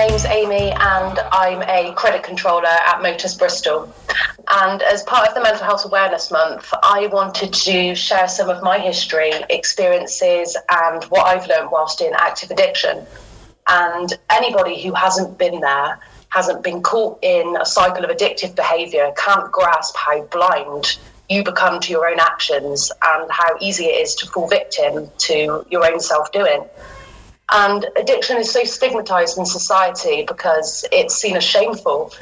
my name's Aimee and I'm a credit controller at Motus Bristol. And as part of the Mental Health Awareness Month, I wanted to share some of my history, experiences, and what I've learned whilst in active addiction. And anybody who hasn't been there, hasn't been caught in a cycle of addictive behaviour, can't grasp how blind you become to your own actions and how easy it is to fall victim to your own self doing. And addiction is so stigmatized in society because it's seen as shameful.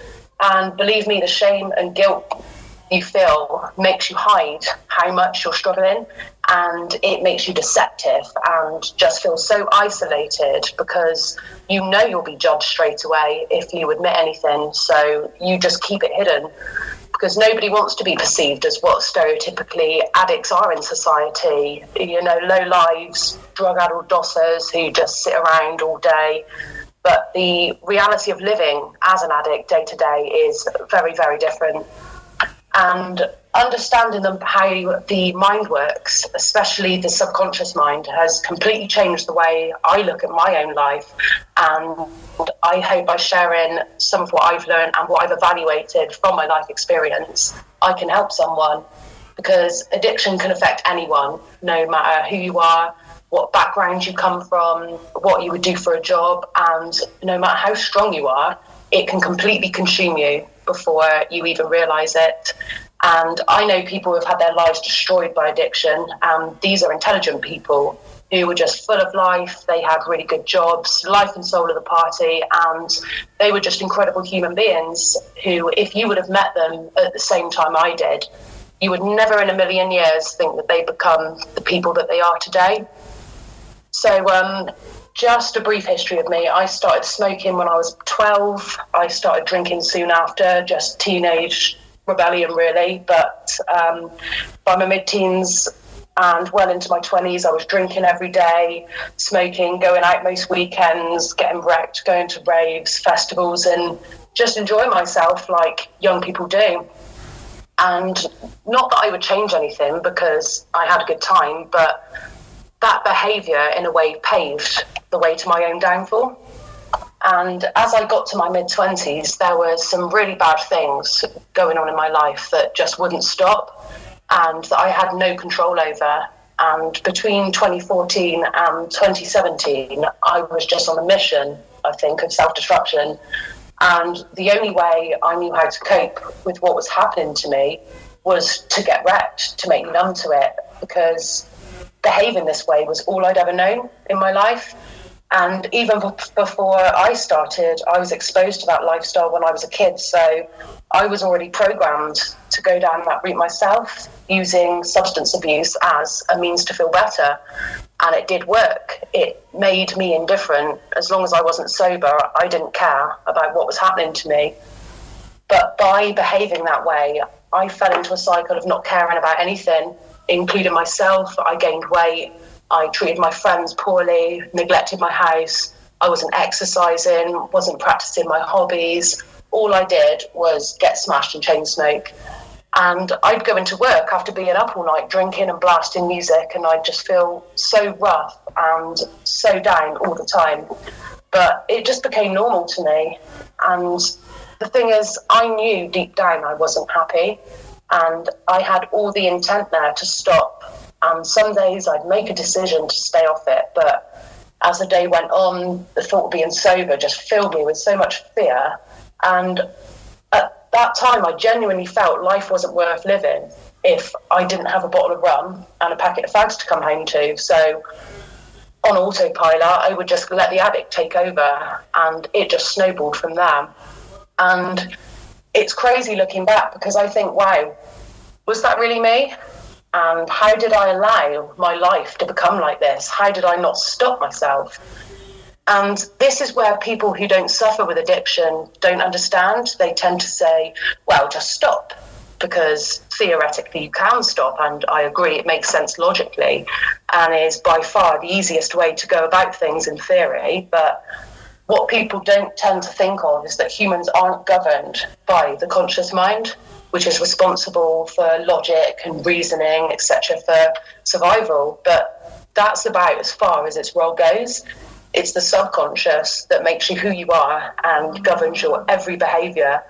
And believe me, the shame and guilt you feel makes you hide how much you're struggling and it makes you deceptive and just feel so isolated because you know you'll be judged straight away if you admit anything. So you just keep it hidden because nobody wants to be perceived as what stereotypically addicts are in society. You know, low lives, drug addled dossers who just sit around all day. But the reality of living as an addict day to day is very, very different. And understanding them, how the mind works, especially the subconscious mind, has completely changed the way I look at my own life. And I hope by sharing some of what I've learned and what I've evaluated from my life experience, I can help someone because addiction can affect anyone, no matter who you are, what background you come from, what you would do for a job, and no matter how strong you are, it can completely consume you before you even realize it. And I know people who have had their lives destroyed by addiction. And these are intelligent people who were just full of life. They had really good jobs, life and soul of the party, and they were just incredible human beings who, if you would have met them at the same time I did, you would never in a million years think that they become the people that they are today. So, um, just a brief history of me. I started smoking when I was 12. I started drinking soon after, just teenage rebellion, really. But um, by my mid teens and well into my 20s, I was drinking every day, smoking, going out most weekends, getting wrecked, going to raves, festivals, and just enjoying myself like young people do. And not that I would change anything because I had a good time, but that behaviour in a way paved the way to my own downfall. And as I got to my mid 20s, there were some really bad things going on in my life that just wouldn't stop and that I had no control over. And between 2014 and 2017, I was just on a mission, I think, of self destruction. And the only way I knew how to cope with what was happening to me was to get wrecked, to make numb to it, because behaving this way was all I'd ever known in my life. And even before I started, I was exposed to that lifestyle when I was a kid. So I was already programmed to go down that route myself, using substance abuse as a means to feel better. And it did work. It made me indifferent. As long as I wasn't sober, I didn't care about what was happening to me. But by behaving that way, I fell into a cycle of not caring about anything, including myself. I gained weight. I treated my friends poorly, neglected my house. I wasn't exercising, wasn't practicing my hobbies. All I did was get smashed and chain smoke. And I'd go into work after being up all night drinking and blasting music, and I'd just feel so rough and so down all the time. But it just became normal to me. And the thing is, I knew deep down I wasn't happy, and I had all the intent there to stop and some days I'd make a decision to stay off it, but as the day went on, the thought of being sober just filled me with so much fear. And at that time, I genuinely felt life wasn't worth living if I didn't have a bottle of rum and a packet of fags to come home to. So on autopilot, I would just let the addict take over, and it just snowballed from there. And it's crazy looking back because I think, wow, was that really me? And how did I allow my life to become like this? How did I not stop myself? And this is where people who don't suffer with addiction don't understand. They tend to say, well, just stop, because theoretically you can stop. And I agree, it makes sense logically and is by far the easiest way to go about things in theory. But what people don't tend to think of is that humans aren't governed by the conscious mind which is responsible for logic and reasoning, etc., for survival. But that's about as far as its role goes. It's the subconscious that makes you who you are and governs your every behavior.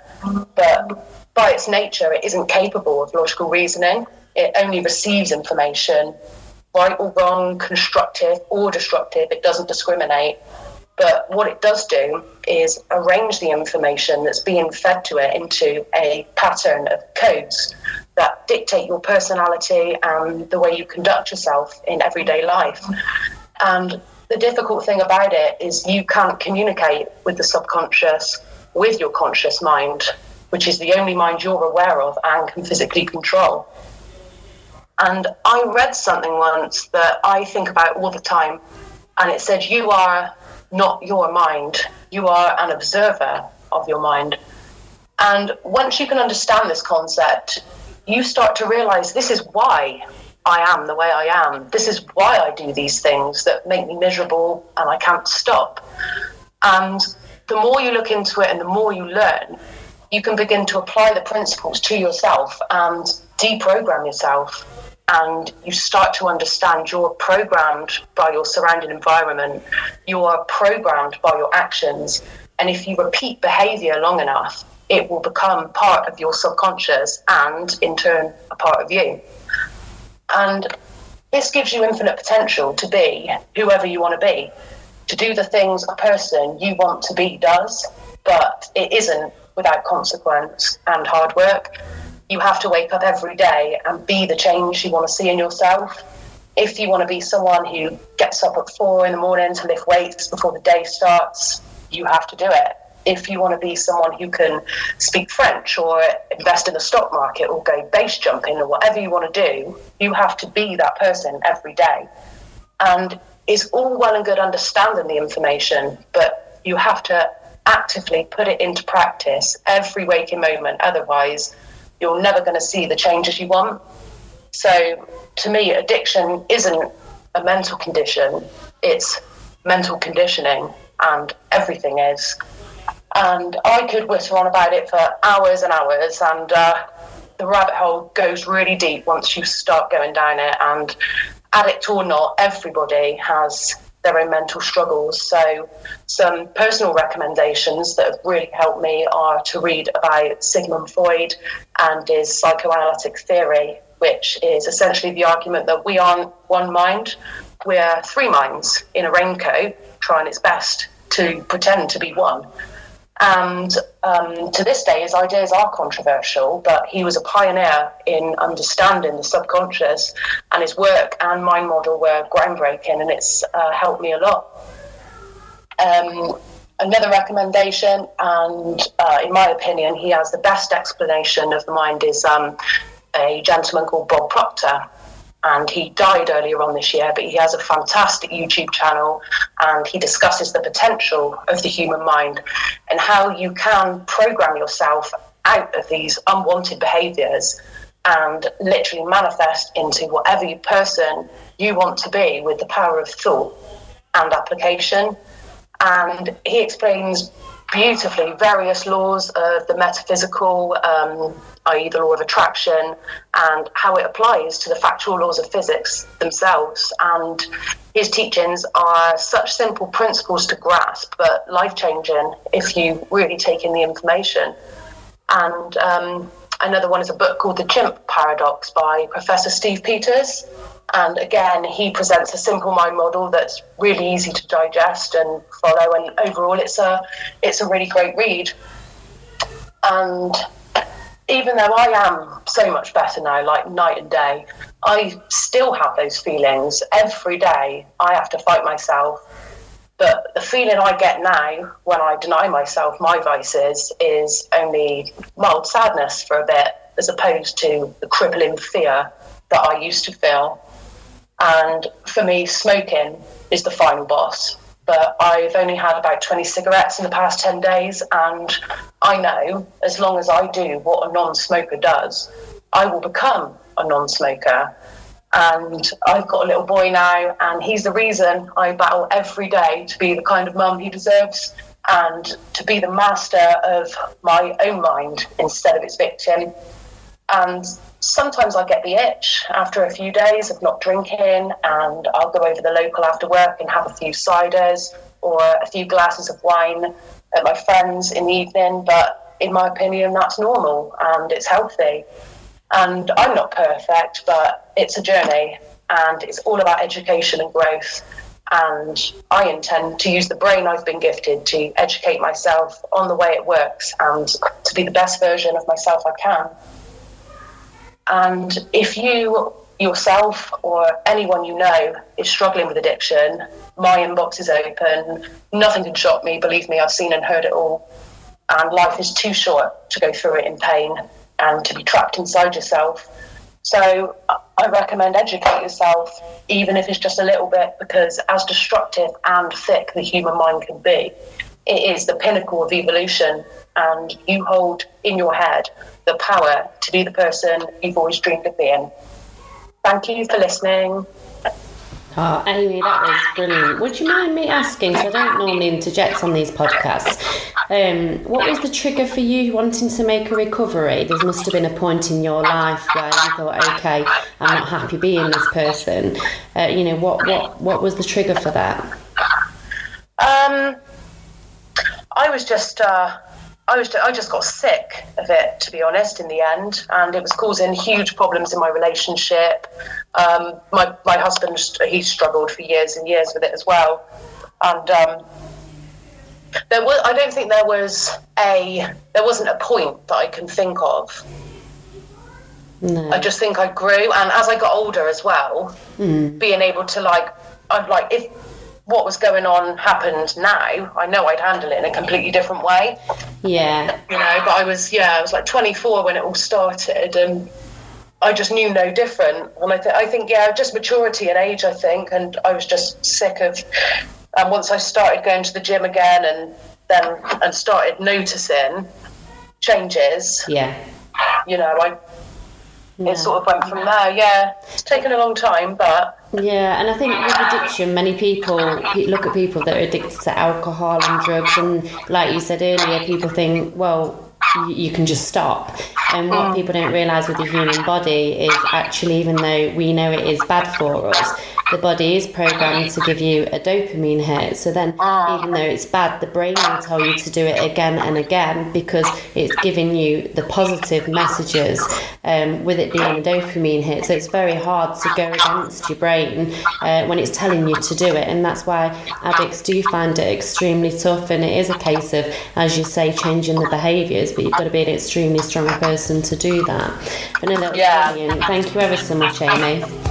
But by its nature, it isn't capable of logical reasoning. It only receives information, right or wrong, constructive or destructive. It doesn't discriminate. But what it does do is arrange the information that's being fed to it into a pattern of codes that dictate your personality and the way you conduct yourself in everyday life. And the difficult thing about it is you can't communicate with the subconscious with your conscious mind, which is the only mind you're aware of and can physically control. And I read something once that I think about all the time, and it said, You are not your mind. You are an observer of your mind. And once you can understand this concept, you start to realize this is why I am the way I am. This is why I do these things that make me miserable and I can't stop. And the more you look into it and the more you learn, you can begin to apply the principles to yourself and deprogram yourself and you start to understand you're programmed by your surrounding environment, you are programmed by your actions. And if you repeat behavior long enough, it will become part of your subconscious and, in turn, a part of you. And this gives you infinite potential to be whoever you want to be, to do the things a person you want to be does, but it isn't without consequence and hard work you have to wake up every day and be the change you want to see in yourself. If you want to be someone who gets up at four in the morning to lift weights before the day starts, you have to do it. If you want to be someone who can speak French or invest in the stock market or go base jumping or whatever you want to do, you have to be that person every day. And it's all well and good understanding the information, but you have to actively put it into practice every waking moment. Otherwise, you're never going to see the changes you want. So, to me, addiction isn't a mental condition, it's mental conditioning, and everything is. And I could whitter on about it for hours and hours, and uh, the rabbit hole goes really deep once you start going down it. And addict or not, everybody has their own mental struggles. So, some personal recommendations that have really helped me are to read about Sigmund Freud and his psychoanalytic theory, which is essentially the argument that we aren't one mind, we're three minds in a raincoat trying its best to pretend to be one. And um, to this day, his ideas are controversial, but he was a pioneer in understanding the subconscious, and his work and mind model were groundbreaking, and it's uh, helped me a lot. Um, another recommendation, and uh, in my opinion, he has the best explanation of the mind, is um, a gentleman called Bob Proctor and he died earlier on this year, but he has a fantastic YouTube channel and he discusses the potential of the human mind and how you can program yourself out of these unwanted behaviors and literally manifest into whatever person you want to be with the power of thought and application. And he explains beautifully various laws of the metaphysical, um, i.e., the law of attraction, and how it applies to the factual laws of physics themselves. And his teachings are such simple principles to grasp, but life changing if you really take in the information. And um, another one is a book called The Chimp Paradox by Professor Steve Peters. And again, he presents a simple mind model that's really easy to digest and follow. And overall, it's a it's a really great read. And even though I am so much better now, like night and day, I still have those feelings every day. I have to fight myself. But the feeling I get now when I deny myself my vices is only mild sadness for a bit, as opposed to the crippling fear that I used to feel. And for me, smoking is the final boss. But I've only had about 20 cigarettes in the past 10 days, and I know as long as I do what a non smoker does, I will become a non smoker. And I've got a little boy now, and he's the reason I battle every day to be the kind of mum he deserves and to be the master of my own mind instead of its victim. And sometimes I get the itch after a few days of not drinking, and I'll go over the local after work and have a few ciders or a few glasses of wine at my friends in the evening, but in my opinion, that's normal and it's healthy. And I'm not perfect, but it's a journey and it's all about education and growth. And I intend to use the brain I've been gifted to educate myself on the way it works and to be the best version of myself I can. And if you yourself or anyone you know is struggling with addiction, my inbox is open. Nothing can shock me. Believe me, I've seen and heard it all. And life is too short to go through it in pain and to be trapped inside yourself. So I recommend educate yourself, even if it's just a little bit, because as destructive and thick the human mind can be, it is the pinnacle of evolution. And you hold in your head the power to be the person you've always dreamed of being. Thank you for listening. Oh, Aimee, that was brilliant. Would you mind me asking? So I don't normally interject on these podcasts. Um, what was the trigger for you wanting to make a recovery? There must have been a point in your life where you thought, okay, I'm not happy being this person. Uh, you know, what, what, what was the trigger for that? Um, I was just. Uh, I was I just got sick of it to be honest in the end, and it was causing huge problems in my relationship. Um, my my husband he struggled for years and years with it as well, and um, there was I don't think there was a there wasn't a point that I can think of. No. I just think I grew, and as I got older as well, mm. being able to like, I'm like if what was going on happened now, I know I'd handle it in a completely different way. Yeah. You know, but I was, yeah, I was like 24 when it all started and I just knew no different. And I, th- I think, yeah, just maturity and age, I think. And I was just sick of, and once I started going to the gym again and then, and started noticing changes. Yeah. You know, I, yeah. it sort of went from there. Yeah. It's taken a long time, but yeah, and I think with addiction, many people look at people that are addicted to alcohol and drugs, and like you said earlier, people think, well, you can just stop. And what mm. people don't realise with the human body is actually, even though we know it is bad for us, the body is programmed to give you a dopamine hit. So then, ah. even though it's bad, the brain will tell you to do it again and again because it's giving you the positive messages um, with it being a dopamine hit. So it's very hard to go against your brain uh, when it's telling you to do it. And that's why addicts do find it extremely tough. And it is a case of, as you say, changing the behaviours, but you've got to be an extremely strong person to do that. But no, that was yeah. brilliant. Thank you ever so much, Aimee.